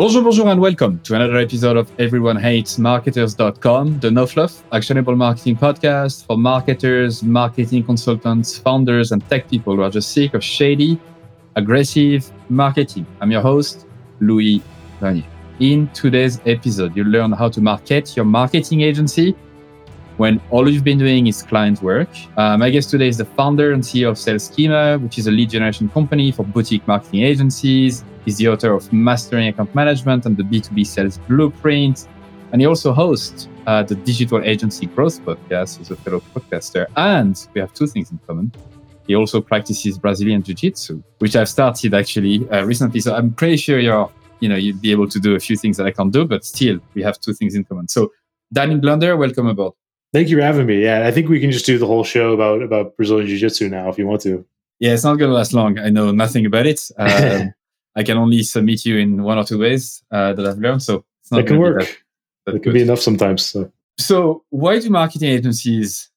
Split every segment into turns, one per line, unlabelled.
Bonjour, bonjour, and welcome to another episode of Everyone Hates Marketers.com, the no fluff, actionable marketing podcast for marketers, marketing consultants, founders, and tech people who are just sick of shady, aggressive marketing. I'm your host, Louis Grenier. In today's episode, you'll learn how to market your marketing agency when all you've been doing is client work. Uh, my guest today is the founder and CEO of Sales Schema, which is a lead generation company for boutique marketing agencies He's the author of Mastering Account Management and the B2B Sales Blueprint. And he also hosts uh, the Digital Agency Growth Podcast. He's a fellow podcaster. And we have two things in common. He also practices Brazilian Jiu Jitsu, which I've started actually uh, recently. So I'm pretty sure you're, you know, you'd be able to do a few things that I can't do, but still, we have two things in common. So, Dan Englander, welcome aboard.
Thank you for having me. Yeah, I think we can just do the whole show about about Brazilian Jiu Jitsu now if you want to.
Yeah, it's not going to last long. I know nothing about it. I can only submit you in one or two ways uh, that I've learned. So
it's not it can work. That, that it can be enough sometimes. So.
so why do marketing agencies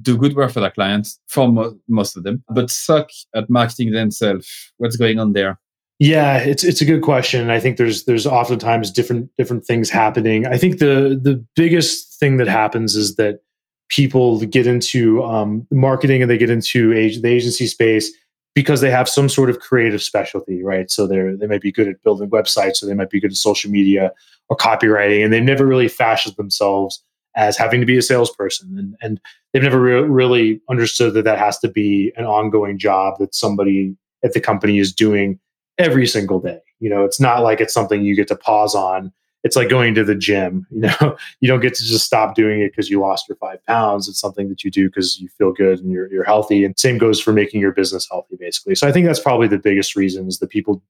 do good work for their clients, for mo- most of them, but suck at marketing themselves? What's going on there?
Yeah, it's it's a good question. I think there's there's oftentimes different different things happening. I think the the biggest thing that happens is that people get into um, marketing and they get into age, the agency space because they have some sort of creative specialty, right? So they're they might be good at building websites, or they might be good at social media or copywriting, and they've never really fashioned themselves as having to be a salesperson, and and they've never re- really understood that that has to be an ongoing job that somebody at the company is doing every single day. You know, it's not like it's something you get to pause on it's like going to the gym you know? You don't get to just stop doing it because you lost your five pounds. It's something that you do because you feel good and you're, you're healthy. And same goes for making your business healthy basically. So i think that's probably the biggest reason is that people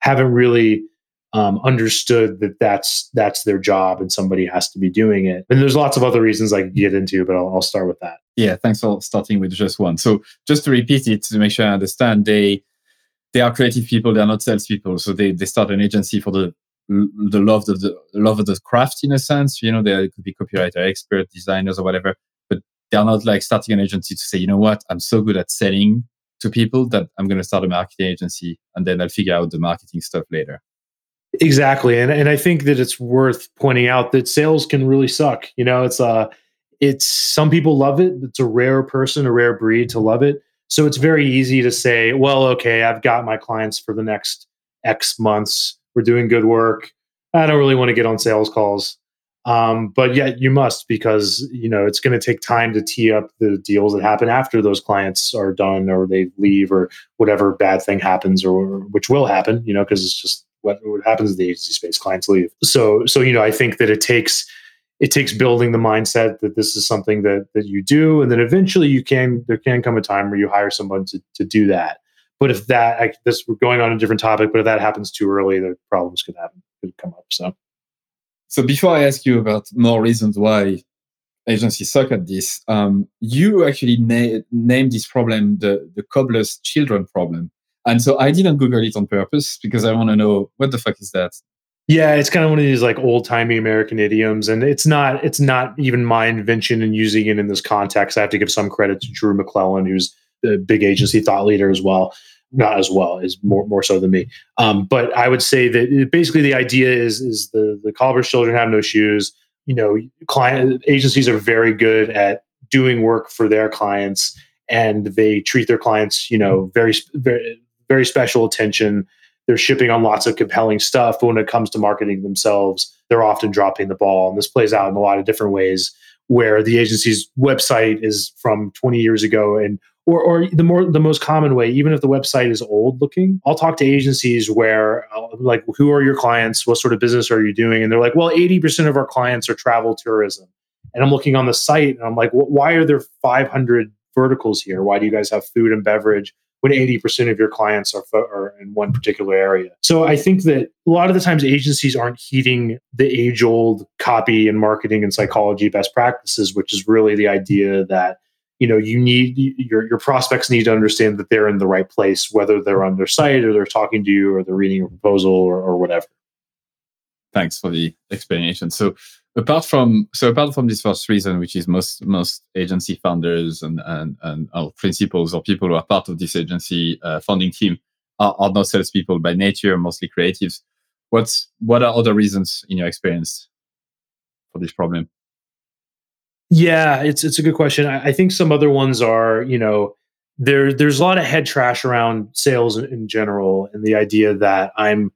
haven't really um, understood that that's that's their job and somebody has to be doing it. And there's lots of other reasons i can get into but I'll, I'll start with that.
Yeah thanks for starting with just one. So just to repeat it to make sure i understand they they are creative people they're not salespeople. So they, they start an agency for the the love of the love of the craft in a sense. You know, they could be copywriter, expert, designers, or whatever, but they're not like starting an agency to say, you know what, I'm so good at selling to people that I'm going to start a marketing agency and then I'll figure out the marketing stuff later.
Exactly, and and I think that it's worth pointing out that sales can really suck. You know, it's uh it's some people love it. It's a rare person, a rare breed to love it. So it's very easy to say, well, okay, I've got my clients for the next X months we're doing good work. I don't really want to get on sales calls. Um, but yet you must because you know it's going to take time to tee up the deals that happen after those clients are done or they leave or whatever bad thing happens or which will happen you know because it's just what, what happens in the agency space clients leave so so you know i think that it takes it takes building the mindset that this is something that that you do and then eventually you can there can come a time where you hire someone to, to do that but if that, I, this we're going on a different topic, but if that happens too early, the problems could happen, could come up. So,
so before I ask you about more reasons why agencies suck at this, um, you actually na- named this problem the the cobbler's children problem, and so I didn't Google it on purpose because I want to know what the fuck is that.
Yeah, it's kind of one of these like old timey American idioms, and it's not it's not even my invention and using it in this context. I have to give some credit to Drew McLellan, who's the big agency thought leader as well not as well is more more so than me. Um, but I would say that basically the idea is is the the cobbler's children have no shoes. You know, client agencies are very good at doing work for their clients, and they treat their clients, you know, very very very special attention. They're shipping on lots of compelling stuff, but when it comes to marketing themselves, they're often dropping the ball. And this plays out in a lot of different ways where the agency's website is from 20 years ago and or, or the more the most common way even if the website is old looking i'll talk to agencies where uh, like who are your clients? What sort of business are you doing? And they're like well 80% of our clients are travel tourism. And i'm looking on the site and i'm like why are there 500 verticals here? Why do you guys have food and beverage when 80% of your clients are, are in one particular area. So I think that a lot of the times agencies aren't heeding the age old copy and marketing and psychology best practices, which is really the idea that you know you need your your prospects need to understand that they're in the right place whether they're on their site or they're talking to you or they're reading a proposal or, or whatever
thanks for the explanation so apart from so apart from this first reason which is most most agency founders and and and or principals or people who are part of this agency uh, funding team are, are not salespeople by nature mostly creatives What's what are other reasons in your experience for this problem?
Yeah, it's it's a good question. I, I think some other ones are, you know, there there's a lot of head trash around sales in, in general, and the idea that I'm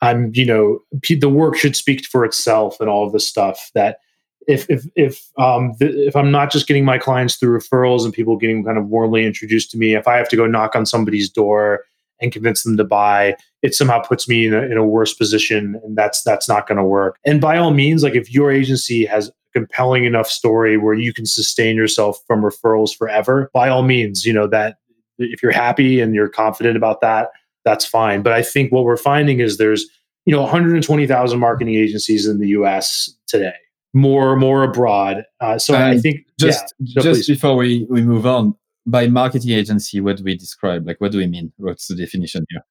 I'm, you know, the work should speak for itself and all of this stuff. That if if if um if I'm not just getting my clients through referrals and people getting kind of warmly introduced to me, if I have to go knock on somebody's door and convince them to buy, it somehow puts me in a, in a worse position, and that's that's not going to work. And by all means, like if your agency has compelling enough story where you can sustain yourself from referrals forever, by all means, you know that if you're happy and you're confident about that, that's fine. But I think what we're finding is there's you know 120,000 marketing agencies in the U.S. today, more more abroad. Uh, so I think
just yeah, just please. before we we move on, by marketing agency, what do we describe? Like, what do we mean? What's the definition here?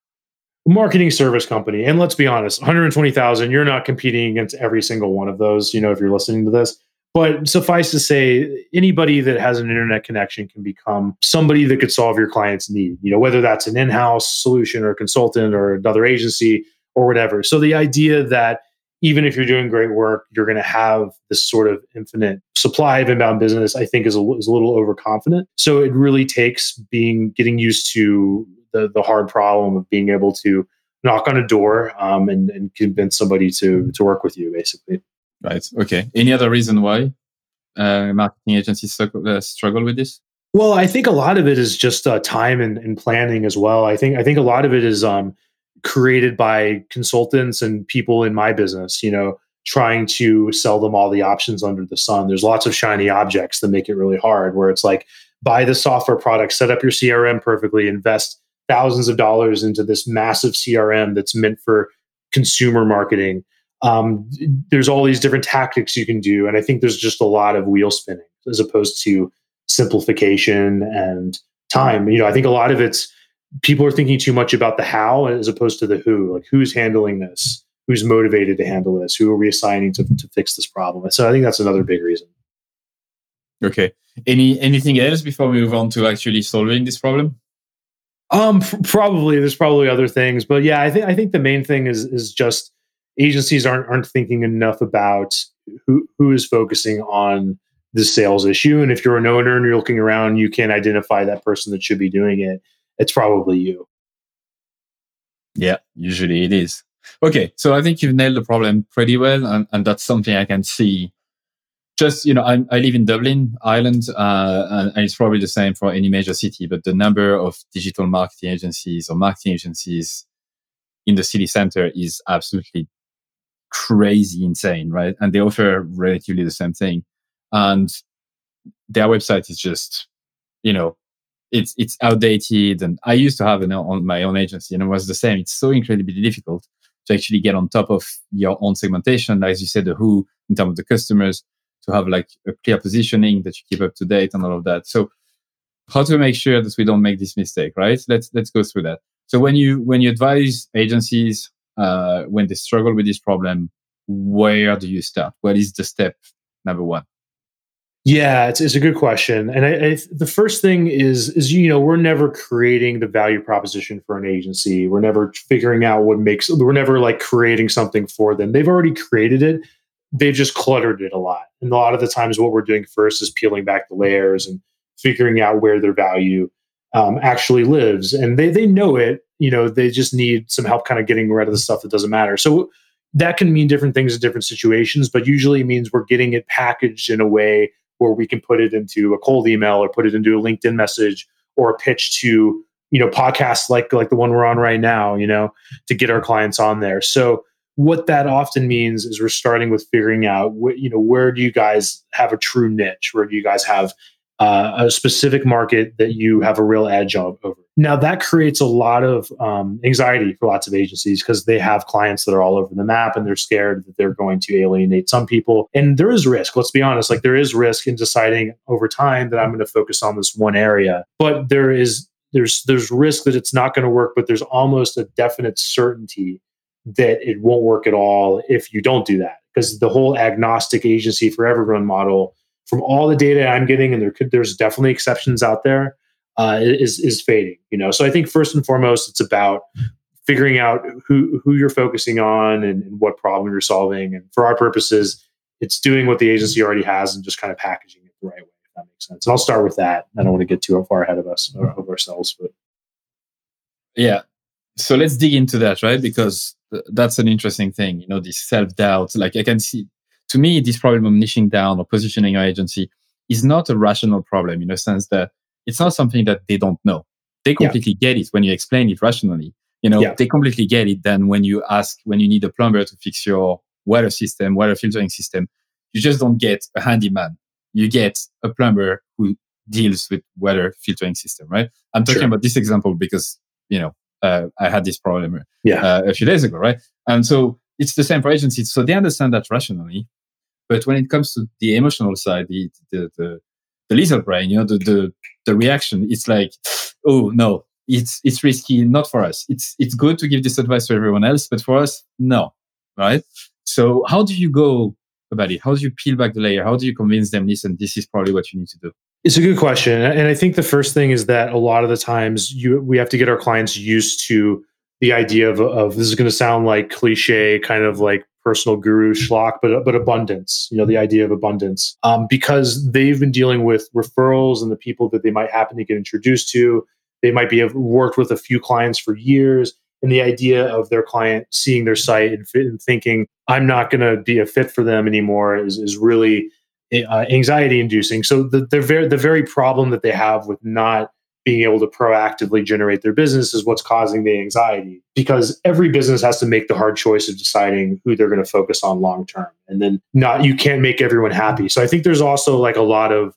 Marketing service company, and let's be honest, 120,000. You're not competing against every single one of those. You know, if you're listening to this, but suffice to say, anybody that has an internet connection can become somebody that could solve your client's need. You know, whether that's an in-house solution or a consultant or another agency or whatever. So the idea that even if you're doing great work, you're going to have this sort of infinite supply of inbound business, I think is a, is a little overconfident. So it really takes being getting used to the the hard problem of being able to knock on a door um, and, and convince somebody to to work with you, basically.
Right. Okay. Any other reason why uh, marketing agencies struggle, uh, with this?
Well, I think a lot of it is just uh, time and, and, planning as well. I think I think a lot of it is um, created by consultants and people in my business. You know, trying to sell them all the options under the sun. There's lots of shiny objects that make it really hard. Where it's like buy the software product, set up your CRM perfectly, invest thousands of dollars into this massive CRM that's meant for consumer marketing. Um, there's all these different tactics you can do and i think there's just a lot of wheel spinning as opposed to simplification and time. You know i think a lot of it's people are thinking too much about the how as opposed to the who like who's handling this? Who's motivated to handle this? Who are we assigning to, to fix this problem? So i think that's another big reason.
Okay. Any anything else before we move on to actually solving this problem
um probably there's probably other things but yeah i think i think the main thing is is just agencies aren't aren't thinking enough about who who is focusing on the sales issue. And if you're an owner and you're looking around, you can't identify that person that should be doing it. It's probably you.
Yeah, usually it is. Okay, so I think you've nailed the problem pretty well, and, and that's something I can see. Just you know, I, I live in Dublin, Ireland, uh, and, and, it's probably the same for any major city. But the number of digital marketing agencies or marketing agencies in the city center is absolutely crazy insane, right? And they offer relatively the same thing. And their website is just, you know, it's it's outdated. And I used to have an on my own agency, and it was the same. It's so incredibly difficult to actually get on top of your own segmentation, as you said, the who in terms of the customers, to have like a clear positioning that you keep up to date and all of that. So how to make sure that we don't make this mistake, right? Let's let's go through that. So when you when you advise agencies uh, when they struggle with this problem, where do you start? What is the step number one?
Yeah, it's, it's a good question, and I, I, the first thing is is you know we're never creating the value proposition for an agency. We're never figuring out what makes. We're never like creating something for them. They've already created it. They've just cluttered it a lot, and a lot of the times what we're doing first is peeling back the layers and figuring out where their value um, actually lives, and they they know it you know they just need some help kind of getting rid of the stuff that doesn't matter. So that can mean different things in different situations but usually means we're getting it packaged in a way where we can put it into a cold email or put it into a linkedin message or a pitch to you know podcasts like like the one we're on right now you know to get our clients on there. So what that often means is we're starting with figuring out what you know where do you guys have a true niche where do you guys have uh, a specific market that you have a real edge of, over. Now that creates a lot of um, anxiety for lots of agencies because they have clients that are all over the map and they're scared that they're going to alienate some people. And there is risk. Let's be honest. Like there is risk in deciding over time that I'm going to focus on this one area, but there is there's there's risk that it's not going to work, but there's almost a definite certainty that it won't work at all if you don't do that because the whole agnostic agency for everyone model from all the data I'm getting, and there could there's definitely exceptions out there, uh, is is fading. You know, so I think first and foremost, it's about figuring out who who you're focusing on and, and what problem you're solving. And for our purposes, it's doing what the agency already has and just kind of packaging it the right way. If that makes sense. And I'll start with that. I don't want to get too far ahead of us of ourselves, but
yeah. So let's dig into that, right? Because that's an interesting thing. You know, this self doubt. Like I can see, to me, this problem of niching down or positioning your agency is not a rational problem in a sense that it's not something that they don't know. They completely yeah. get it when you explain it rationally. You know, yeah. they completely get it. Then when you ask, when you need a plumber to fix your water system, water filtering system, you just don't get a handyman. You get a plumber who deals with water filtering system, right? I'm talking sure. about this example because, you know, uh, I had this problem yeah. uh, a few days ago, right? And so it's the same for agencies. So they understand that rationally. But when it comes to the emotional side, the, the, the, the lizard brain, you know, the, the, the reaction, it's like, oh no, it's, it's risky, not for us. It's, it's good to give this advice to everyone else, but for us, no, right? So how do you go about it? How do you peel back the layer? How do you convince them, listen, this is probably what you need to do?
It's a good question, and I think the first thing is that a lot of the times you we have to get our clients used to the idea of, of this is going to sound like cliche, kind of like personal guru schlock, but but abundance. You know, the idea of abundance, um, because they've been dealing with referrals and the people that they might happen to get introduced to. They might be have worked with a few clients for years, and the idea of their client seeing their site and, and thinking I'm not going to be a fit for them anymore is is really uh, anxiety inducing. So the the very the very problem that they have with not being able to proactively generate their business is what's causing the anxiety because every business has to make the hard choice of deciding who they're going to focus on long term and then not you can't make everyone happy so i think there's also like a lot of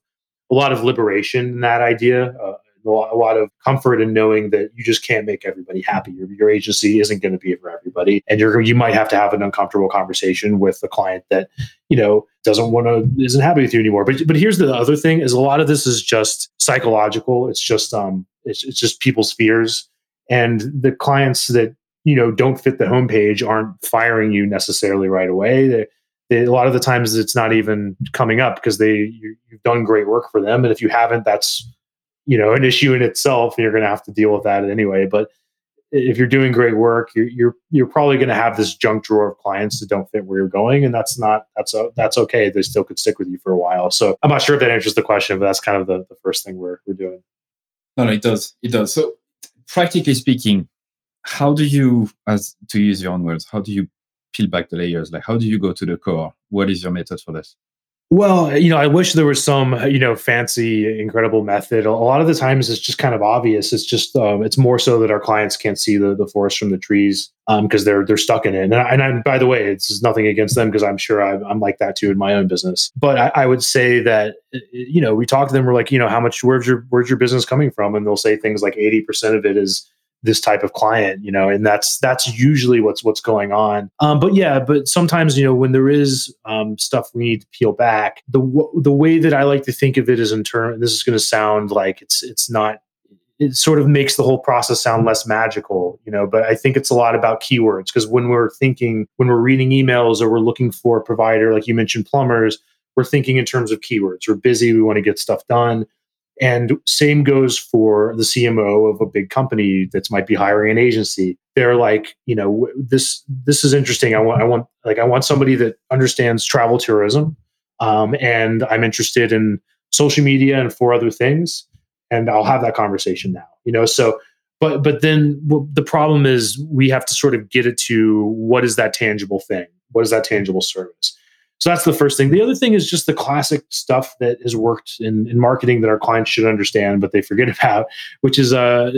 a lot of liberation in that idea uh, a lot of comfort in knowing that you just can't make everybody happy. Your, your agency isn't going to be for everybody, and you're you might have to have an uncomfortable conversation with the client that you know doesn't want to isn't happy with you anymore. But but here's the other thing: is a lot of this is just psychological. It's just um it's, it's just people's fears, and the clients that you know don't fit the homepage aren't firing you necessarily right away. They, a lot of the times it's not even coming up because they you, you've done great work for them, and if you haven't, that's you know an issue in itself and you're going to have to deal with that anyway. But if you're doing great work you're you're, you're probably going to have this junk drawer of clients that don't fit where you're going and that's not that's a, that's okay. They still could stick with you for a while. So i'm not sure if that answers the question but that's kind of the, the first thing we're, we're doing.
No, no it does. It does. So practically speaking how do you as to use your own words how do you peel back the layers? Like how do you go to the core? What is your method for this
well, you know, I wish there was some, you know, fancy, incredible method. A lot of the times, it's just kind of obvious. It's just, um, it's more so that our clients can't see the, the forest from the trees because um, they're they're stuck in it. And, I, and I, by the way, it's nothing against them because I'm sure I'm, I'm, like that too in my own business. But I, I, would say that, you know, we talk to them. We're like, you know, how much? Where's your where's your business coming from? And they'll say things like eighty percent of it is this type of client you know and that's that's usually what's what's going on. Um, but yeah but sometimes you know when there is um, stuff we need to peel back the the way that i like to think of it is in turn this is going to sound like it's it's not it sort of makes the whole process sound less magical you know but i think it's a lot about keywords because when we're thinking when we're reading emails or we're looking for a provider like you mentioned plumbers we're thinking in terms of keywords. We're busy we want to get stuff done and same goes for the CMO of a big company that might be hiring an agency. They're like, you know, this this is interesting. I want I want like I want somebody that understands travel tourism, um, and I'm interested in social media and four other things, and I'll have that conversation now. You know, so but but then the problem is we have to sort of get it to what is that tangible thing? What is that tangible service? So that's the first thing. The other thing is just the classic stuff that has worked in, in marketing that our clients should understand, but they forget about, which is uh,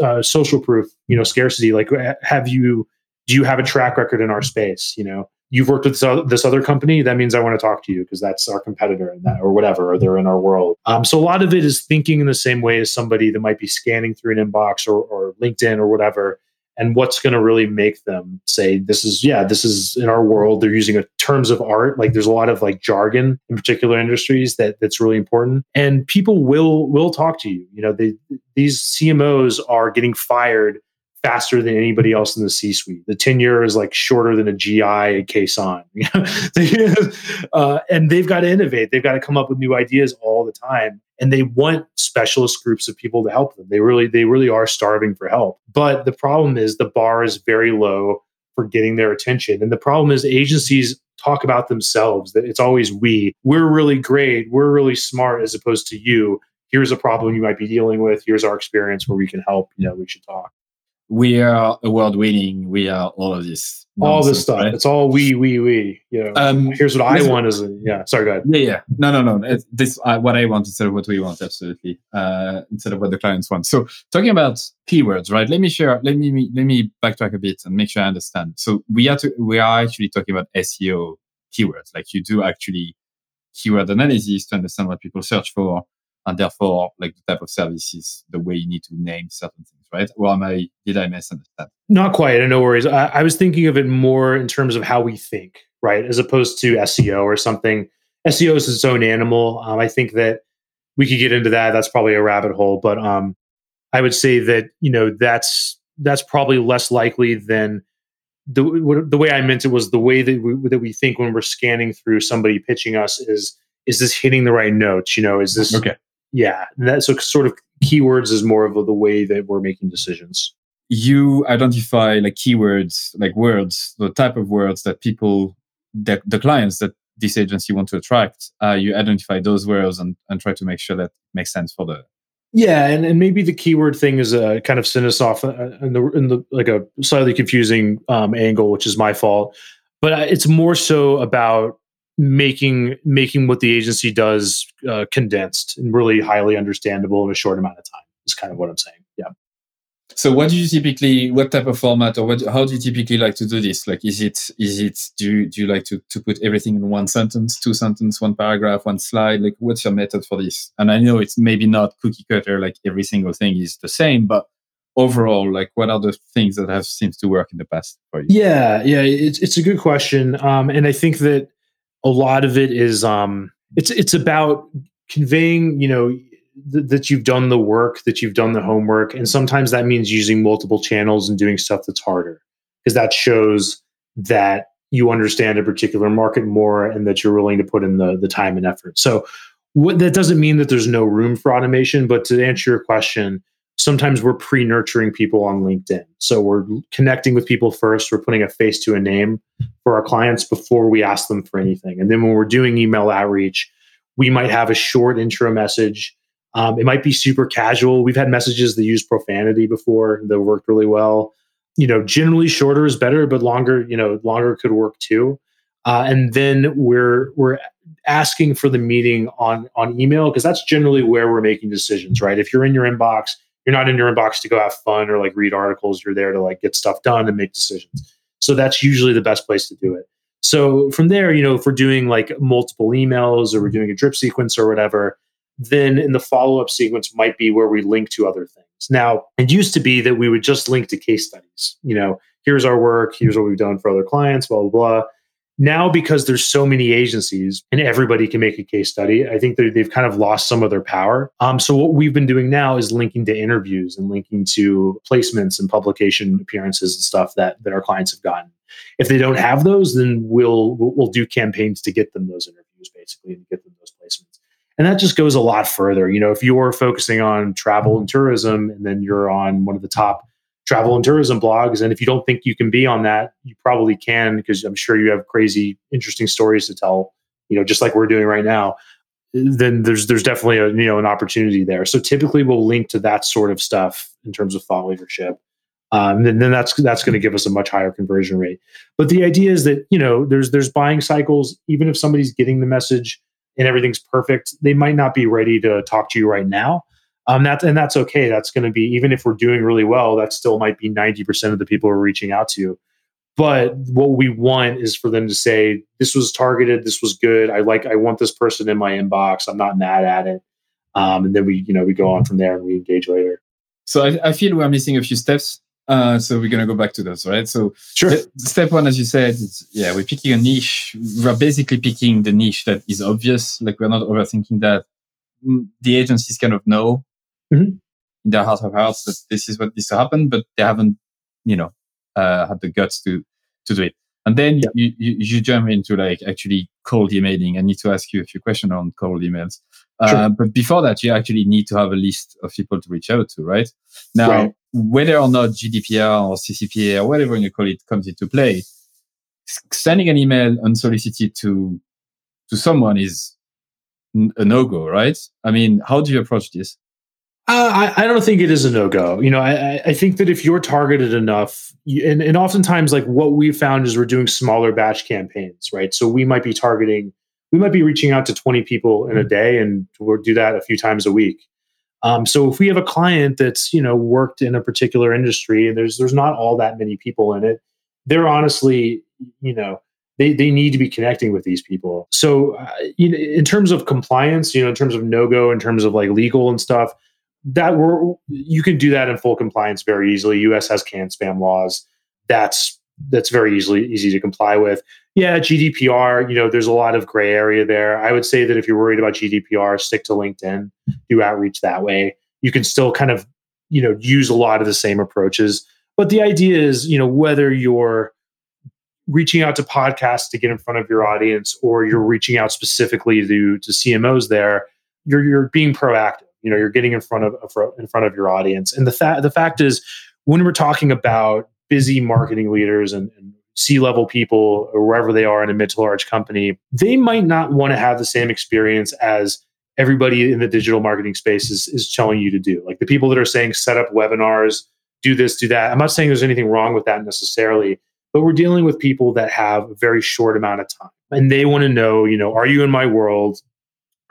uh, social proof, you know, scarcity. Like, have you, do you have a track record in our space? You know, you've worked with this other company. That means I want to talk to you because that's our competitor that or whatever, or they're in our world. Um, so a lot of it is thinking in the same way as somebody that might be scanning through an inbox or, or LinkedIn or whatever and what's going to really make them say this is yeah this is in our world they're using a terms of art. Like there's a lot of like jargon in particular industries that that's really important. And people will will talk to you. You know they, these cmos are getting fired faster than anybody else in the C suite. The tenure is like shorter than a GI at Kson. uh, and they've got to innovate. They've got to come up with new ideas all the time. And they want specialist groups of people to help them. They really, they really are starving for help. But the problem is the bar is very low for getting their attention. And the problem is agencies talk about themselves that it's always we. We're really great. We're really smart as opposed to you here's a problem you might be dealing with here's our experience where we can help you know we should talk
we are award winning. We are all of this.
All this stuff. Right? It's all we, we, we. You know. Um, here's what I want. Is a, yeah. Sorry, go ahead.
Yeah, yeah. No, no, no. It's this uh, what I want instead of what we want. Absolutely. Uh, instead of what the clients want. So talking about keywords, right? Let me share. Let me let me backtrack a bit and make sure I understand. So we are to, we are actually talking about SEO keywords. Like you do actually keyword analysis to understand what people search for and therefore like the type of services, the way you need to name certain things, right? Or am I did I misunderstand?
Not quite. No worries. I, I was thinking of it more in terms of how we think, right, as opposed to SEO or something. SEO is its own animal. Um, I think that we could get into that. That's probably a rabbit hole, but um, I would say that you know that's that's probably less likely than the the way I meant it was the way that we that we think when we're scanning through somebody pitching us is is this hitting the right notes? You know, is this
okay?
Yeah, that's so sort of keywords is more of the way that we're making decisions.
You identify like keywords, like words, the type of words that people, that the clients that this agency want to attract. Uh, you identify those words and, and try to make sure that makes sense for the.
Yeah, and, and maybe the keyword thing is a kind of send us off in the in the like a slightly confusing um, angle, which is my fault. But uh, it's more so about making making what the agency does uh, condensed and really highly understandable in a short amount of time is kind of what i'm saying. Yeah.
So what do you typically what type of format or what how do you typically like to do this? Like is it is it do you, do you like to, to put everything in one sentence two sentence one paragraph one slide? Like what's your method for this? And i know it's maybe not cookie cutter like every single thing is the same but overall like what are the things that have seemed to work in the past for you?
Yeah yeah it's, it's a good question. Um, and i think that a lot of it is um, it's it's about conveying you know th- that you've done the work that you've done the homework and sometimes that means using multiple channels and doing stuff that's harder because that shows that you understand a particular market more and that you're willing to put in the the time and effort. So what, that doesn't mean that there's no room for automation but to answer your question sometimes we're pre-nurturing people on linkedin. So we're connecting with people first. We're putting a face to a name for our clients before we ask them for anything. And then when we're doing email outreach we might have a short intro message. Um, it might be super casual. We've had messages that use profanity before that worked really well. You know generally shorter is better but longer you know longer could work too. Uh, and then we're we're asking for the meeting on on email because that's generally where we're making decisions right? If you're in your inbox you're not in your inbox to go have fun or like read articles. You're there to like get stuff done and make decisions. So that's usually the best place to do it. So from there, you know, if we're doing like multiple emails or we're doing a drip sequence or whatever, then in the follow up sequence might be where we link to other things. Now, it used to be that we would just link to case studies. You know, here's our work, here's what we've done for other clients, blah, blah, blah. Now, because there's so many agencies and everybody can make a case study, I think they've kind of lost some of their power. Um, so what we've been doing now is linking to interviews and linking to placements and publication appearances and stuff that that our clients have gotten. If they don't have those, then we'll we'll do campaigns to get them those interviews, basically, and get them those placements. And that just goes a lot further. You know, if you're focusing on travel and tourism, and then you're on one of the top travel and tourism blogs. And if you don't think you can be on that, you probably can because I'm sure you have crazy, interesting stories to tell. You know, just like we're doing right now. Then there's there's definitely a you know an opportunity there. So typically we'll link to that sort of stuff in terms of thought leadership. Um, and then that's that's going to give us a much higher conversion rate. But the idea is that you know there's there's buying cycles. Even if somebody's getting the message and everything's perfect, they might not be ready to talk to you right now. Um, that's and that's okay. That's going to be even if we're doing really well, that still might be ninety percent of the people we're reaching out to. But what we want is for them to say, "This was targeted. This was good. I like. I want this person in my inbox. I'm not mad at it." Um, and then we, you know, we go on from there and we engage later.
So I, I feel we're missing a few steps. Uh, so we're gonna go back to those, right? So
sure.
step one, as you said, yeah, we're picking a niche. We're basically picking the niche that is obvious. Like we're not overthinking that. Mm, the agencies kind of know mm-hmm. in their heart of hearts that this is what needs to happen, but they haven't you know uh, had the guts to to do it. And then yeah. you, you, you jump into like actually cold emailing. I need to ask you a few questions on cold emails. Sure. Uh, but before that, you actually need to have a list of people to reach out to, right? Now, right. whether or not GDPR or CCPA or whatever you call it comes into play, sending an email unsolicited to to someone is a no go, right? I mean, how do you approach this?
Uh, I, I, don't think it is a no go. You know, I, I think that if you're targeted enough, you, and, and oftentimes, like what we've found is we're doing smaller batch campaigns, right? So we might be targeting, we might be reaching out to 20 people in a day, and we'll do that a few times a week. Um, so if we have a client that's you know worked in a particular industry and there's there's not all that many people in it, they're honestly, you know, they they need to be connecting with these people. So uh, you know, in terms of compliance, you know, in terms of no go, in terms of like legal and stuff that we're you can do that in full compliance very easily. US has CAN spam laws. That's that's very easily easy to comply with. Yeah, GDPR, you know, there's a lot of gray area there. I would say that if you're worried about GDPR, stick to LinkedIn, do outreach that way. You can still kind of, you know, use a lot of the same approaches. But the idea is, you know, whether you're reaching out to podcasts to get in front of your audience or you're reaching out specifically to to CMOs there, you're you're being proactive you know you're getting in front of uh, in front of your audience. And the fact the fact is when we're talking about busy marketing leaders and, and C-level people or wherever they are in a mid to large company they might not want to have the same experience as everybody in the digital marketing space is, is telling you to do. Like the people that are saying set up webinars do this do that. I'm not saying there's anything wrong with that necessarily but we're dealing with people that have a very short amount of time. And they want to know you know are you in my world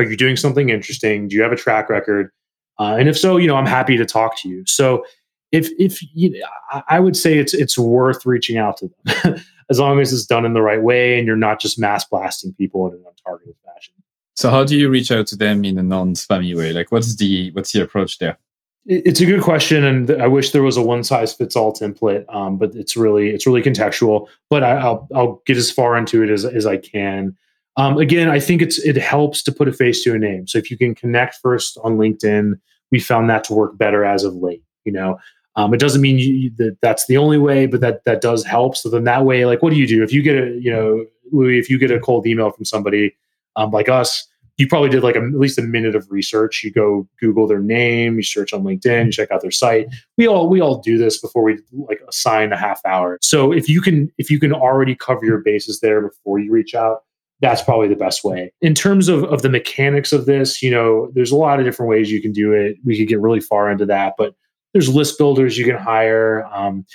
are you doing something interesting? Do you have a track record? Uh, and if so, you know, I'm happy to talk to you. So if if you, I would say it's it's worth reaching out to them as long as it's done in the right way and you're not just mass blasting people in an untargeted fashion.
So how do you reach out to them in a non-spammy way? Like what's the what's the approach there?
It's a good question, and I wish there was a one size fits all template. Um, but it's really it's really contextual. But I, will I'll get as far into it as as I can. Um, again, I think it's it helps to put a face to a name. So if you can connect first on LinkedIn, we found that to work better as of late. You know, um, it doesn't mean you, that that's the only way, but that that does help. So then that way, like, what do you do if you get a you know, Louis, if you get a cold email from somebody um, like us? You probably did like a, at least a minute of research. You go Google their name, you search on LinkedIn, you check out their site. We all we all do this before we like assign a half hour. So if you can if you can already cover your bases there before you reach out, that's probably the best way. In terms of, of the mechanics of this, you know, there's a lot of different ways you can do it. We could get really far into that, but there's list builders you can hire. Um,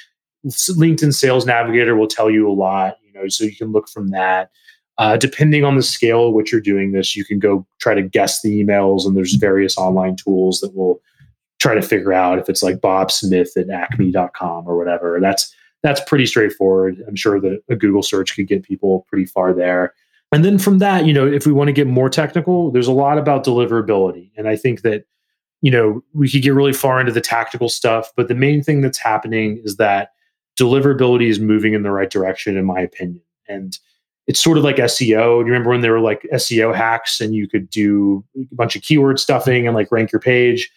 LinkedIn Sales Navigator will tell you a lot, you know, so you can look from that. Uh, depending on the scale of which you're doing this, you can go try to guess the emails, and there's various online tools that will try to figure out if it's like Bob Smith at acme.com or whatever. That's that's pretty straightforward. I'm sure that a Google search could get people pretty far there. And then from that, you know, if we want to get more technical, there's a lot about deliverability. And I think that, you know, we could get really far into the tactical stuff, but the main thing that's happening is that deliverability is moving in the right direction, in my opinion. And it's sort of like SEO. You remember when there were like SEO hacks and you could do a bunch of keyword stuffing and like rank your page?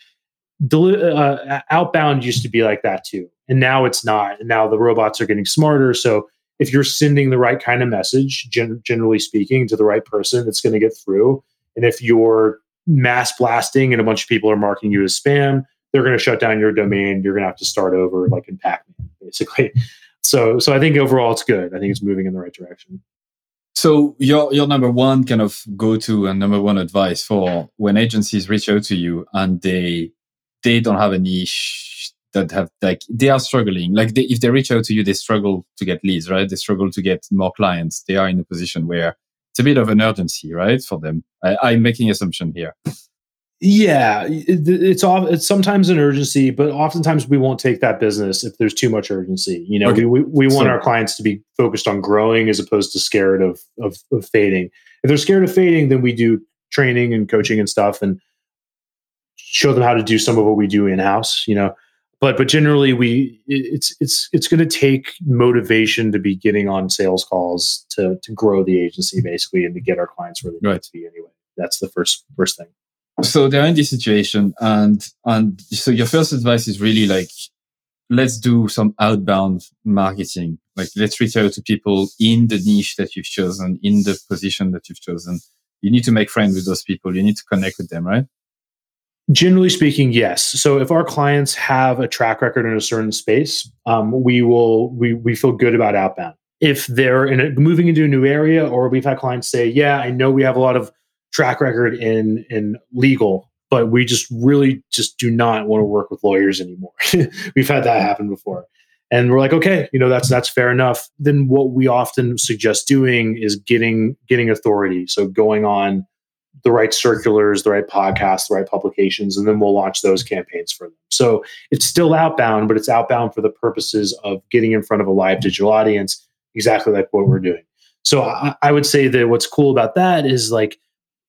Deli- uh, outbound used to be like that too. And now it's not. And now the robots are getting smarter. So if you're sending the right kind of message, gen- generally speaking, to the right person, it's going to get through. And if you're mass blasting and a bunch of people are marking you as spam, they're going to shut down your domain. You're going to have to start over, like in Pac-Man, basically. So, so I think overall it's good. I think it's moving in the right direction.
So your your number one kind of go to and number one advice for when agencies reach out to you and they they don't have any that have like they are struggling. Like they, if they reach out to you they struggle to get leads right? They struggle to get more clients. They are in a position where it's a bit of an urgency right for them. I, am making assumption here.
Yeah it, it's off it's sometimes an urgency but oftentimes we won't take that business if there's too much urgency. You know okay. we, we, we want so, our clients to be focused on growing as opposed to scared of, of of fading. If they're scared of fading then we do training and coaching and stuff and show them how to do some of what we do in house you know but but generally we it's it's it's going to take motivation to be getting on sales calls to to grow the agency basically and to get our clients where they right. need to be anyway that's the first first thing
so they're in this situation and and so your first advice is really like let's do some outbound marketing. Like let's reach out to people in the niche that you've chosen, in the position that you've chosen. You need to make friends with those people. You need to connect with them, right?
Generally speaking, yes. So if our clients have a track record in a certain space, um, we will we we feel good about outbound. If they're in a, moving into a new area, or we've had clients say, "Yeah, I know we have a lot of track record in in legal, but we just really just do not want to work with lawyers anymore." we've had that happen before, and we're like, "Okay, you know that's that's fair enough." Then what we often suggest doing is getting getting authority. So going on the right circulars, the right podcasts, the right publications, and then we'll launch those campaigns for them. So it's still outbound, but it's outbound for the purposes of getting in front of a live digital audience, exactly like what we're doing. So I, I would say that what's cool about that is like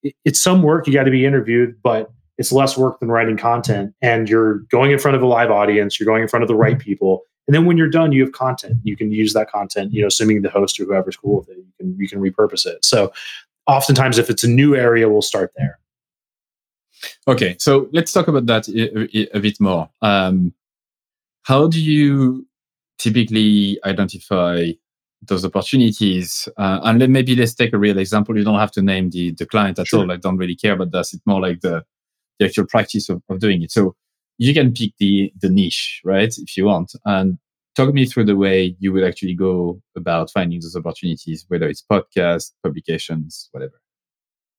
it, it's some work, you got to be interviewed, but it's less work than writing content. And you're going in front of a live audience, you're going in front of the right people. And then when you're done, you have content. You can use that content, you know, assuming the host or whoever's cool with it, you can you can repurpose it. So oftentimes if it's a new area we'll start there.
Okay so let's talk about that a, a bit more. Um, how do you typically identify those opportunities? Uh, and then maybe let's take a real example. You don't have to name the, the client at sure. all i don't really care about that. It's more like the, the actual practice of, of doing it. So you can pick the the niche right if you want. And talk me through the way you would actually go about finding those opportunities, whether it's podcasts, publications, whatever.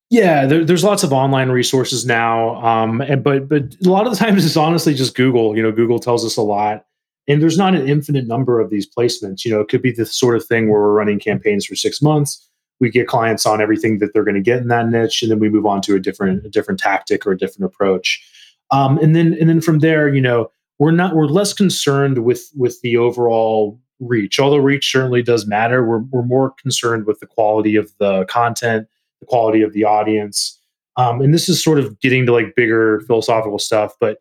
Yeah, there, there's lots of online resources now, um, and, but but a lot of the times it's honestly just Google. You know, Google tells us a lot, and there's not an infinite number of these placements. You know, it could be the sort of thing where we're running campaigns for six months. We get clients on everything that they're going to get in that niche, and then we move on to a different a different tactic or a different approach. Um, and then and then from there, you know, we're not we're less concerned with with the overall reach. Although reach certainly does matter we're, we're more concerned with the quality of the content the quality of the audience. Um, and this is sort of getting to like bigger philosophical stuff but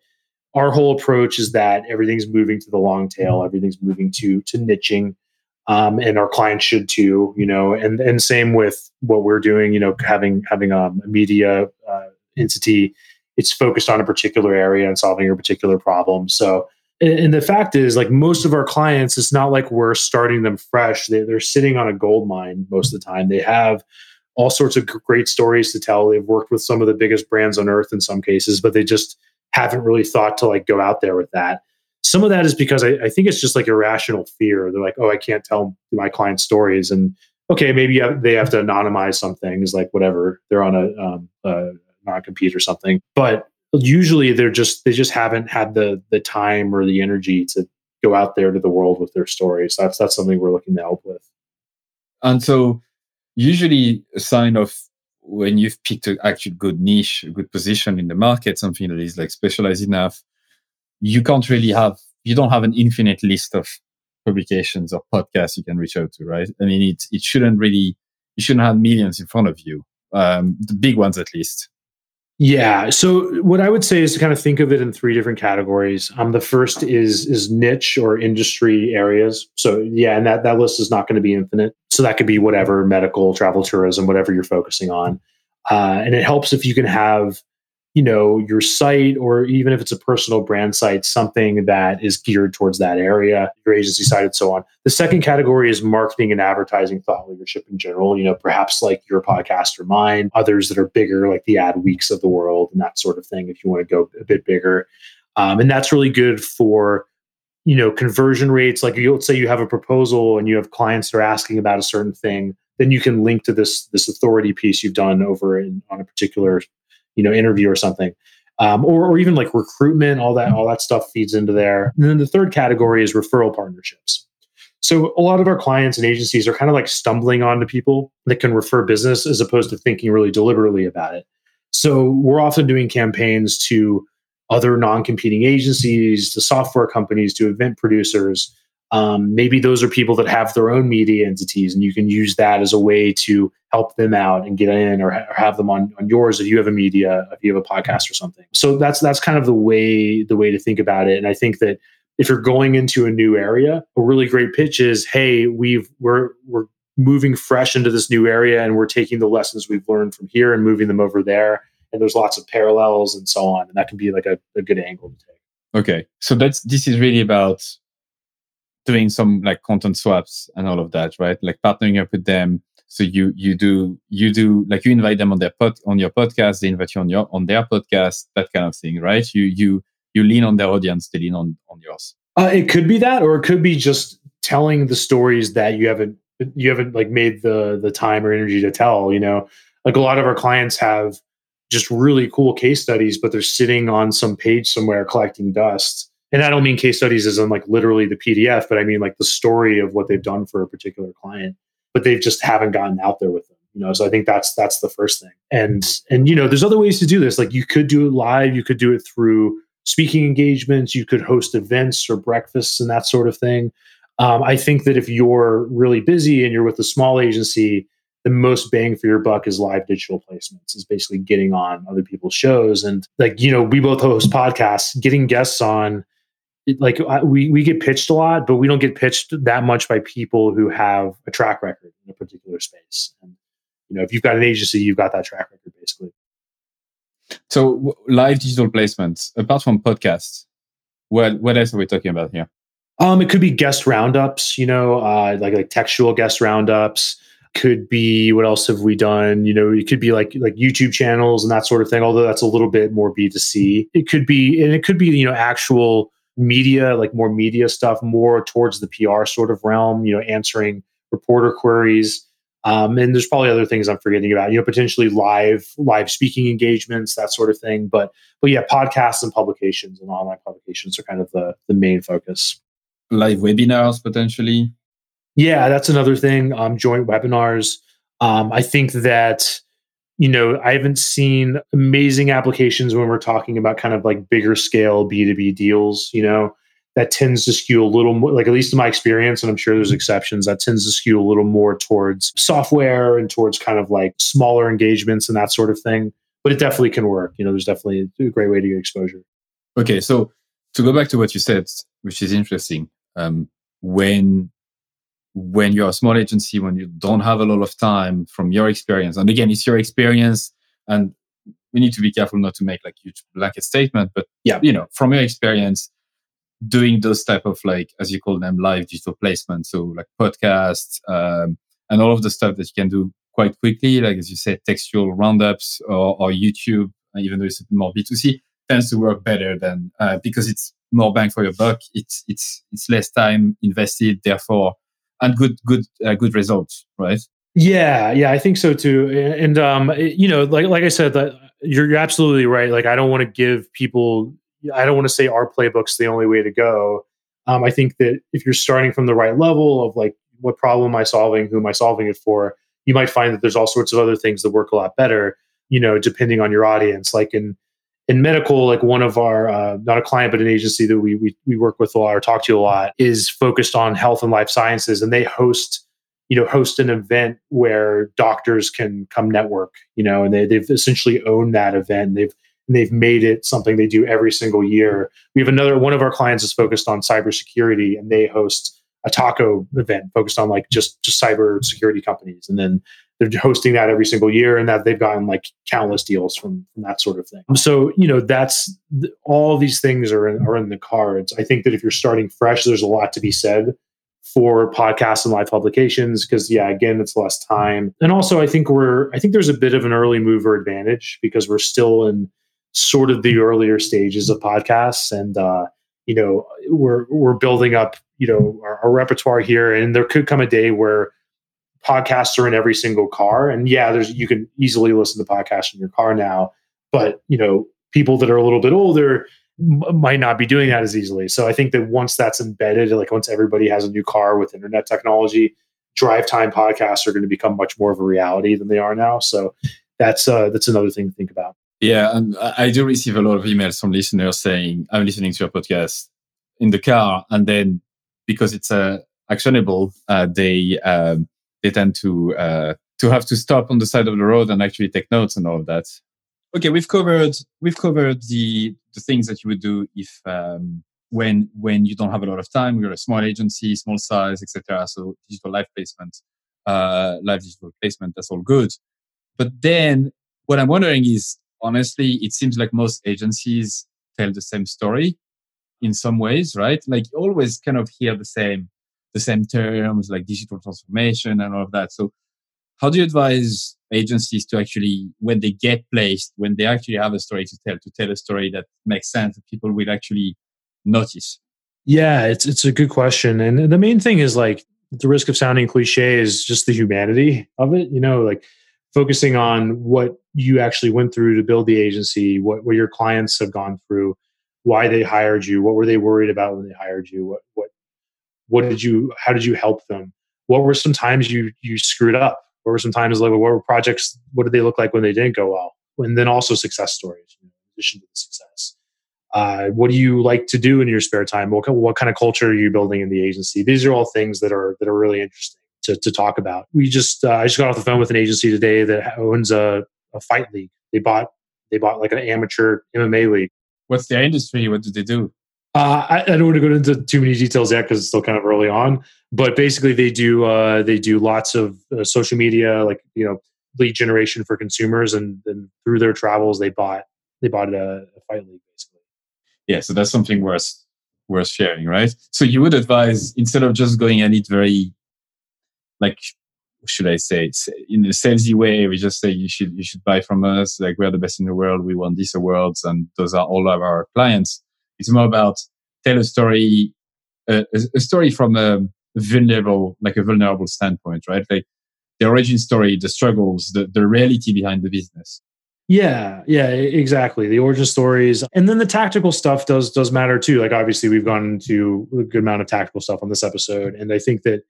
our whole approach is that everything's moving to the long tail everything's moving to to niching um, and our clients should too you know and and same with what we're doing you know having having um, a media uh, entity it's focused on a particular area and solving a particular problem. So, and the fact is, like most of our clients, it's not like we're starting them fresh. They, they're sitting on a gold mine most of the time. They have all sorts of great stories to tell. They've worked with some of the biggest brands on earth in some cases, but they just haven't really thought to like go out there with that. Some of that is because I, I think it's just like irrational fear. They're like, oh, I can't tell my clients stories. And okay, maybe they have to anonymize some things, like whatever. They're on a, um, a non-compete or something. But usually they're just they just haven't had the the time or the energy to go out there to the world with their stories. That's that's something we're looking to help with.
And so usually a sign of when you've picked an actually good niche, a good position in the market, something that is like specialized enough, you can't really have you don't have an infinite list of publications or podcasts you can reach out to, right? I mean it it shouldn't really you shouldn't have millions in front of you. Um, the big ones at least.
Yeah. So what I would say is to kind of think of it in three different categories. Um, the first is is niche or industry areas. So yeah, and that that list is not going to be infinite. So that could be whatever medical, travel, tourism, whatever you're focusing on. Uh, and it helps if you can have you know your site or even if it's a personal brand site something that is geared towards that area your agency site and so on. The second category is marketing and advertising thought leadership in general you know perhaps like your podcast or mine others that are bigger like the Adweeks of the world and that sort of thing if you want to go a bit bigger. Um, and that's really good for you know conversion rates. Like you, let's say you have a proposal and you have clients that are asking about a certain thing then you can link to this this authority piece you've done over in, on a particular you know interview or something. Um, or, or even like recruitment all that all that stuff feeds into there. And then the third category is referral partnerships. So a lot of our clients and agencies are kind of like stumbling onto people that can refer business as opposed to thinking really deliberately about it. So we're often doing campaigns to other non-competing agencies to software companies to event producers. Um, maybe those are people that have their own media entities, and you can use that as a way to help them out and get in, or, ha- or, have them on, on yours if you have a media, if you have a podcast or something. So that's that's kind of the way the way to think about it. And I think that if you're going into a new area, a really great pitch is, hey, we've we're we're moving fresh into this new area, and we're taking the lessons we've learned from here and moving them over there. And there's lots of parallels and so on, and that can be like a, a good angle to take.
Okay, so that's this is really about doing some like content swaps and all of that, right? Like partnering up with them. So you you do you do like you invite them on their pod on your podcast, they invite you on your on their podcast, that kind of thing, right? You you you lean on their audience, they lean on on yours.
Uh, it could be that, or it could be just telling the stories that you haven't you haven't like made the the time or energy to tell. You know, like a lot of our clients have just really cool case studies, but they're sitting on some page somewhere collecting dust and I don't mean case studies as in like literally the PDF, but I mean like the story of what they've done for a particular client, but they've just haven't gotten out there with them. You know, so I think that's that's the first thing. And and you know, there's other ways to do this. Like you could do it live, you could do it through speaking engagements, you could host events or breakfasts and that sort of thing. Um, I think that if you're really busy and you're with a small agency, the most bang for your buck is live digital placements is basically getting on other people's shows and like you know we both host podcasts getting guests on like we we get pitched a lot, but we don't get pitched that much by people who have a track record in a particular space. And you know, if you've got an agency, you've got that track record basically.
So w- live digital placements, apart from podcasts, what what else are we talking about here?
Um, it could be guest roundups, you know, uh, like like textual guest roundups. Could be what else have we done? You know, it could be like like YouTube channels and that sort of thing. Although that's a little bit more B two C. It could be, and it could be you know actual media, like more media stuff, more towards the PR sort of realm, you know, answering reporter queries. Um, and there's probably other things I'm forgetting about, you know, potentially live, live speaking engagements, that sort of thing. But, but yeah, podcasts and publications and online publications are kind of the, the main focus.
Live webinars potentially.
Yeah, that's another thing. Um, joint webinars. Um, I think that you know, I haven't seen amazing applications when we're talking about kind of like bigger scale B2B deals, you know, that tends to skew a little more, like at least in my experience, and I'm sure there's exceptions, that tends to skew a little more towards software and towards kind of like smaller engagements and that sort of thing. But it definitely can work. You know, there's definitely a great way to get exposure.
Okay. So to go back to what you said, which is interesting, um, when when you're a small agency, when you don't have a lot of time from your experience, and again, it's your experience, and we need to be careful not to make like huge blanket statement, but yeah, you know, from your experience, doing those type of like, as you call them, live digital placements, so like podcasts, um, and all of the stuff that you can do quite quickly, like as you said, textual roundups or, or YouTube, even though it's more B2C, tends to work better than uh, because it's more bang for your buck. It's it's it's less time invested, therefore and good good uh, good results, right?
Yeah, yeah, I think so too. And um, you know, like like I said, that you're, you're absolutely right. Like I don't want to give people, I don't want to say our playbook's the only way to go. Um, I think that if you're starting from the right level of like what problem am I solving, who am I solving it for, you might find that there's all sorts of other things that work a lot better. You know, depending on your audience. Like in in medical, like one of our uh, not a client but an agency that we, we we work with a lot or talk to a lot is focused on health and life sciences, and they host you know host an event where doctors can come network. You know, and they they've essentially owned that event. They've and they've made it something they do every single year. We have another one of our clients is focused on cybersecurity, and they host a taco event focused on like just just cyber security companies, and then they're hosting that every single year and that they've gotten like countless deals from, from that sort of thing. So you know that's all these things are in, are in the cards. I think that if you're starting fresh there's a lot to be said for podcasts and live publications because yeah again it's less time. And also i think we're i think there's a bit of an early mover advantage because we're still in sort of the earlier stages of podcasts and uh you know we're we're building up you know our, our repertoire here and there could come a day where podcasts are in every single car. And yeah, there's you can easily listen to podcasts in your car now, but you know, people that are a little bit older m- might not be doing that as easily. So I think that once that's embedded, like once everybody has a new car with internet technology, drive time podcasts are going to become much more of a reality than they are now. So that's uh, that's another thing to think about.
Yeah, and I do receive a lot of emails from listeners saying, "I'm listening to your podcast in the car," and then because it's uh, actionable, uh, they um, they tend to uh, to have to stop on the side of the road and actually take notes and all of that. Okay, we've covered we've covered the the things that you would do if um, when when you don't have a lot of time, you're a small agency, small size, etc. So digital live placement, uh, live digital placement, that's all good. But then what I'm wondering is honestly, it seems like most agencies tell the same story in some ways, right? Like you always kind of hear the same the same terms like digital transformation and all of that. So how do you advise agencies to actually, when they get placed, when they actually have a story to tell, to tell a story that makes sense that people will actually notice?
Yeah, it's it's a good question. And the main thing is like the risk of sounding cliche is just the humanity of it. You know, like focusing on what you actually went through to build the agency, what, what your clients have gone through, why they hired you, what were they worried about when they hired you, what what what did you how did you help them? What were some times you you screwed up? What were some times like what were projects? What did they look like when they didn't go well? And then also success stories in addition to the success. Uh, what do you like to do in your spare time? What, what kind of culture are you building in the agency? These are all things that are that are really interesting to, to talk about. We just uh, I just got off the phone with an agency today that owns a, a fight league. They bought they bought like an amateur MMA league.
What's their industry? What do they do?
Uh, I, I, don't want to go into too many details yet because it's still kind of early on. But basically, they do uh, they do lots of uh, social media, like you know, lead generation for consumers, and then through their travels, they bought they bought a, a fight league basically.
Yeah, so that's something worth worth sharing, right? So you would advise instead of just going at it very like should I say in a salesy way we just say you should you should buy from us like we're the best in the world we won these awards and those are all of our clients it's more about tell a story uh, a, story from a vulnerable like a vulnerable standpoint right like the origin story the struggles the, the reality behind the business
yeah, yeah, exactly. The origin stories, and then the tactical stuff does does matter too. Like obviously, we've gone into a good amount of tactical stuff on this episode, and I think that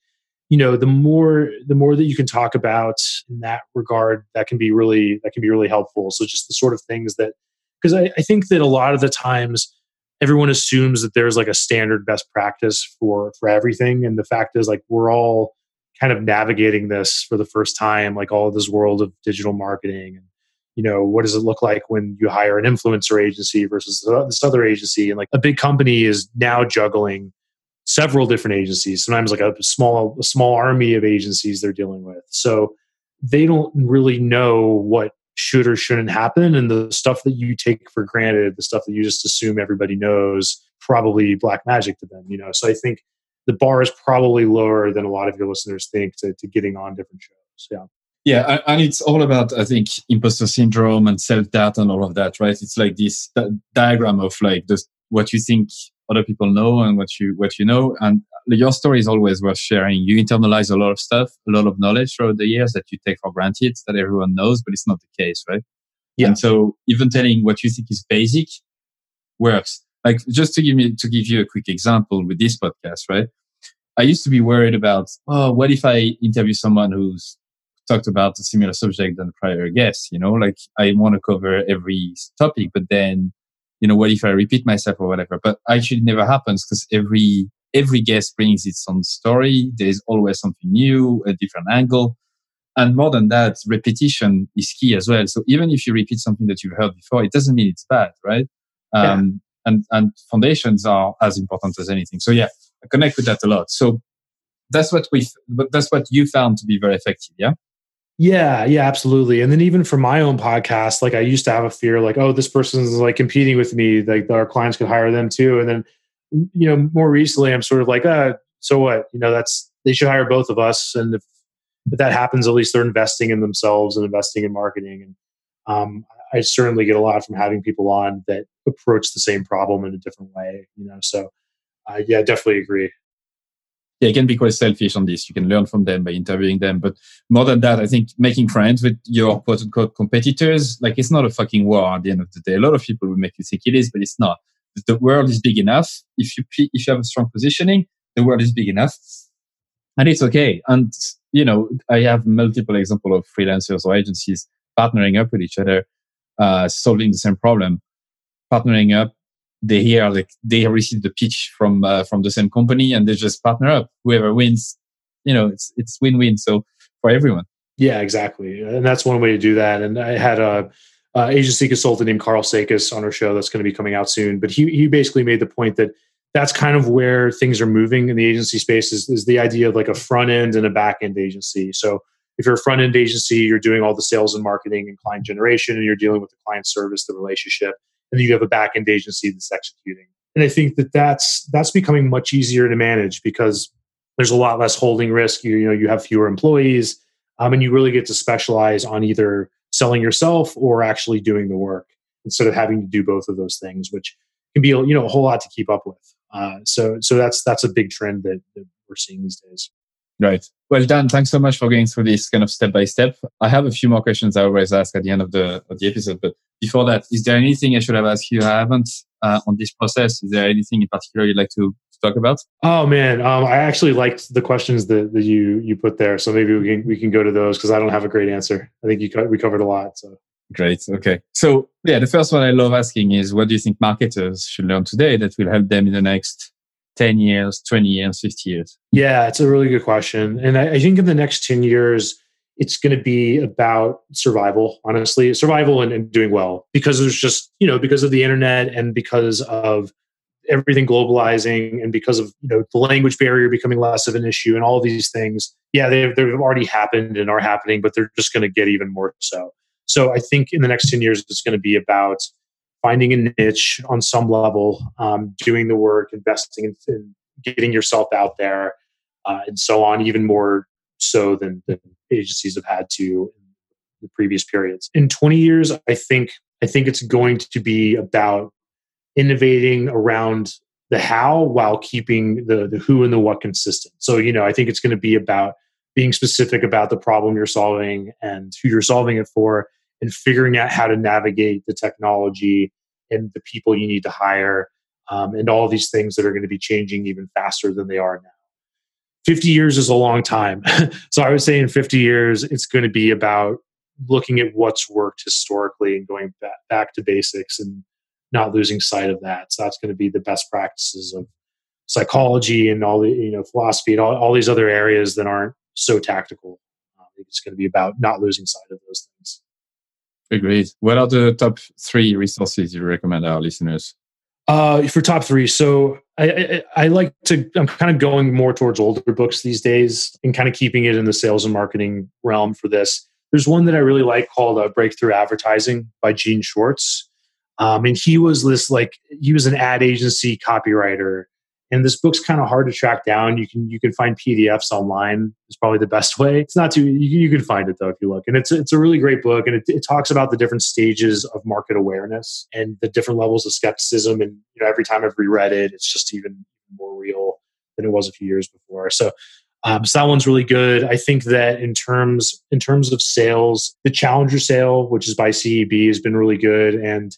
you know the more the more that you can talk about in that regard that can be really that can be really helpful so just the sort of things that because I, I think that a lot of the times everyone assumes that there's like a standard best practice for for everything. And the fact is like we're all kind of navigating this for the first time like all this world of digital marketing. And you know what does it look like when you hire an influencer agency versus this other agency? And like a big company is now juggling several different agencies, sometimes like a small a small army of agencies they're dealing with. So they don't really know what should or shouldn't happen and the stuff that you take for granted, the stuff that you just assume everybody knows, probably black magic to them, you know. So I think the bar is probably lower than a lot of your listeners think to, to getting on different shows. Yeah.
Yeah, and it's all about I think imposter syndrome and self doubt and all of that, right? It's like this diagram of like the what you think other people know and what you what you know. And your story is always worth sharing. You internalize a lot of stuff a lot of knowledge throughout the years that you take for granted that everyone knows but it's not the case right? Yeah. and so even telling what you think is basic works. Like just to give me to give you a quick example with this podcast right? I used to be worried about oh what if i interview someone who's talked about a similar subject than prior guests you know? Like i want to cover every topic but then you know, what if I repeat myself or whatever? But actually it never happens because every, every guest brings its own story. There's always something new, a different angle. And more than that, repetition is key as well. So even if you repeat something that you've heard before, it doesn't mean it's bad, right? Um, yeah. and, and foundations are as important as anything. So yeah, I connect with that a lot. So that's what we, but that's what you found to be very effective. Yeah.
Yeah, yeah, absolutely. And then even for my own podcast, like I used to have a fear, like, oh, this person's like competing with me, like our clients could hire them too. And then, you know, more recently, I'm sort of like, uh, so what? You know, that's they should hire both of us. And if, if that happens, at least they're investing in themselves and investing in marketing. And um, I certainly get a lot from having people on that approach the same problem in a different way. You know, so uh, yeah, definitely agree
yeah, can be quite selfish on this. You can learn from them by interviewing them. But more than that, I think making friends with your quote unquote competitors, like it's not a fucking war at the end of the day. A lot of people will make you think it is, but it's not. The world is big enough. If you, if you have a strong positioning, the world is big enough and it's okay. And, you know, I have multiple examples of freelancers or agencies partnering up with each other, uh, solving the same problem, partnering up they hear like they receive the pitch from uh, from the same company and they just partner up. Whoever wins, you know, it's it's win win. So for everyone.
Yeah, exactly, and that's one way to do that. And I had a, agency consultant named Karl Sakas on our show that's going to be coming out soon. But he he basically made the point that that's kind of where things are moving in the agency space is, is the idea of like a front end and a back end agency. So if you're a front end agency, you're doing all the sales and marketing and client generation, and you're dealing with the client service, the relationship and then you have a back end agency that's executing. And I think that that's that's becoming much easier to manage because There's a lot less holding risk. You, you know, you have fewer employees, um, and you really get to specialize on either selling yourself or actually doing the work instead of having to do both of those things, which can be you know a whole lot to keep up with. Uh, so so that's that's a big trend that, that we're seeing these days.
Right. Well, Dan, thanks so much for going through this kind of step by step. I have a few more questions I always ask at the end of the of the episode, but before that, is there anything I should have asked you I haven't uh, on this process? Is there anything in particular you'd like to, talk about?
Oh man, um, I actually liked the questions that, that you you put there, so maybe we can we can go to those because I don't have a great answer. I think you co- we covered a lot. So
great. Okay, so yeah, the first one I love asking is, what do you think marketers should learn today that will help them in the next 10 years, 20 years, 50 years?
Yeah, it's a really good question. And I, I think in the next 10 years, it's going to be about survival, honestly, survival and, and, doing well because there's just, you know, because of the internet and because of everything globalizing and because of, you know, the language barrier becoming less of an issue and all these things. Yeah, they've, they've already happened and are happening, but they're just going to get even more so. So I think in the next 10 years, it's going to be about finding a niche on some level, um, doing the work, investing in, in, getting yourself out there, uh, and so on, even more so than, than agencies have had to in the previous periods. In 20 years, I think I think it's going to be about innovating around the how while keeping the the who and the what consistent. So, you know, I think it's going to be about being specific about the problem you're solving and who you're solving it for and figuring out how to navigate the technology and the people you need to hire um, and all these things that are going to be changing even faster than they are now. 50 years is a long time. so I would say in 50 years, it's going to be about looking at what's worked historically and going back, back to basics and not losing sight of that. So that's going to be the best practices of psychology and all the you know philosophy and all, all these other areas that aren't so tactical. Uh, it's going to be about not losing sight of those things.
Agreed. What are the top three resources you recommend our listeners?
Uh, for top three, so I, I, I, like to. I'm kind of going more towards older books these days, and kind of keeping it in the sales and marketing realm for this. There's one that I really like called uh, "Breakthrough Advertising" by Gene Schwartz, um, and he was this like he was an ad agency copywriter and this book's kind of hard to track down. You can you can find PDFs online. It's probably the best way. It's not too you, you can find it though if you look. And it's it's a really great book, and it, it talks about the different stages of market awareness and the different levels of skepticism. And you know, every time I've reread it, it's just even more real than it was a few years before. So. Um, so that one's really good. I think that in terms in terms of sales, the Challenger sale, which is by CEB, has been really good, and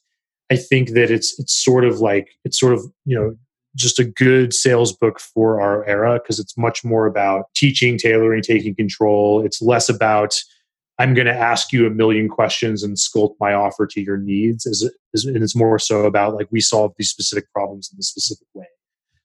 I think that it's it's sort of like it's sort of you know just a good sales book for our era because it's much more about teaching, tailoring, taking control. It's less about I'm going to ask you a million questions and sculpt my offer to your needs. Is, and it's more so about like we solve these specific problems in a specific way.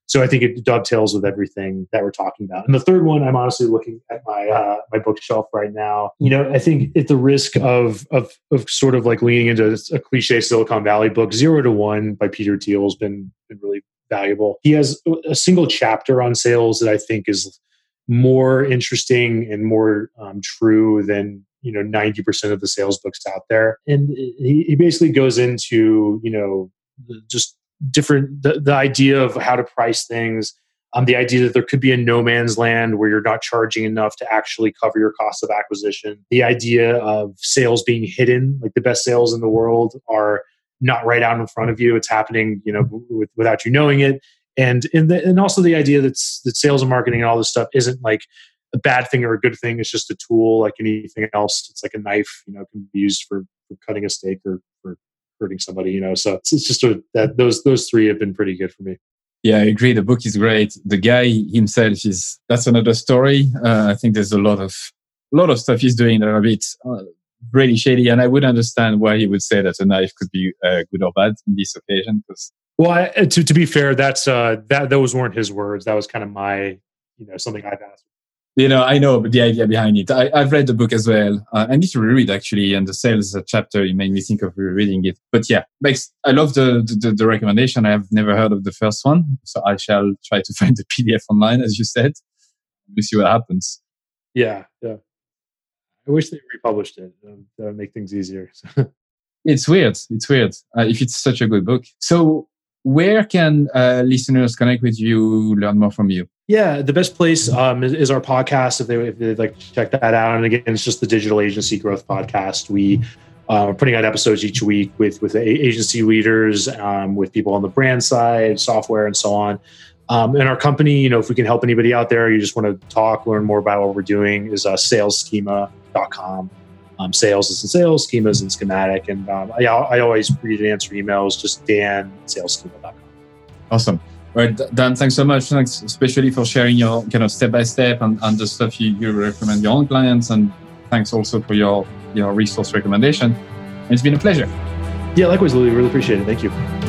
So I think it dovetails with everything that we're talking about. And the third one, I'm honestly looking at my uh, my bookshelf right now. You know, I think at the risk of of of sort of like leaning into a cliche Silicon Valley book, Zero to One by Peter Thiel has been been really valuable. He has a single chapter on sales that I think is more interesting and more um, true than you know 90% of the sales books out there and he, he basically goes into you know just different the, the idea of how to price things um, the idea that there could be a no man's land where you're not charging enough to actually cover your cost of acquisition the idea of sales being hidden like the best sales in the world are not right out in front of you. It's happening, you know, with, without you knowing it. And and, the, and also the idea that that sales and marketing and all this stuff isn't like a bad thing or a good thing. It's just a tool like anything else. It's like a knife, you know, can be used for, for cutting a steak or for hurting somebody, you know. So it's, it's just a, that those those three have been pretty good for me.
Yeah, I agree. The book is great. The guy himself is that's another story. Uh, I think there's a lot of a lot of stuff he's doing that are a bit uh, really shady. And I would understand why he would say that a knife could be uh, good or bad in this occasion. Because
well, I, uh, to to be fair, that's uh, that those weren't his words. That was kind of my you know something I've asked.
You know, I know but the idea behind it. I, have read the book as well. Uh, I need to reread actually, and the sales chapter it made me think of rereading it. But yeah, makes I love the, the the recommendation. I have never heard of the first one, so I shall try to find the PDF online, as you said. We'll see what happens.
Yeah, yeah. I wish they republished it. Um, that would make things easier.
it's weird. It's weird uh, if it's such a good book. So
where can uh, listeners connect with you, learn more from you?
Yeah, the best place um, is, is, our podcast if, they, if they'd like to check that out. And again, it's just the Digital Agency Growth Podcast. We uh, are putting out episodes each week with with agency leaders, um, with people on the brand side, software, and so on. Um, and our company, you know, if we can help anybody out there, you just want to talk, learn more about what we're doing, is uh, salesschema.com. Um, sales is in sales, schemas and schematic. And um, I, I always read and answer emails, just dan salesschema.com.
Awesome. All right, Dan, thanks so much. Thanks especially for sharing your kind of step by step and, and the stuff you, you recommend your own clients. And thanks also for your, your resource recommendation. It's been a pleasure.
Yeah, likewise, Louis. Really appreciate it. Thank you.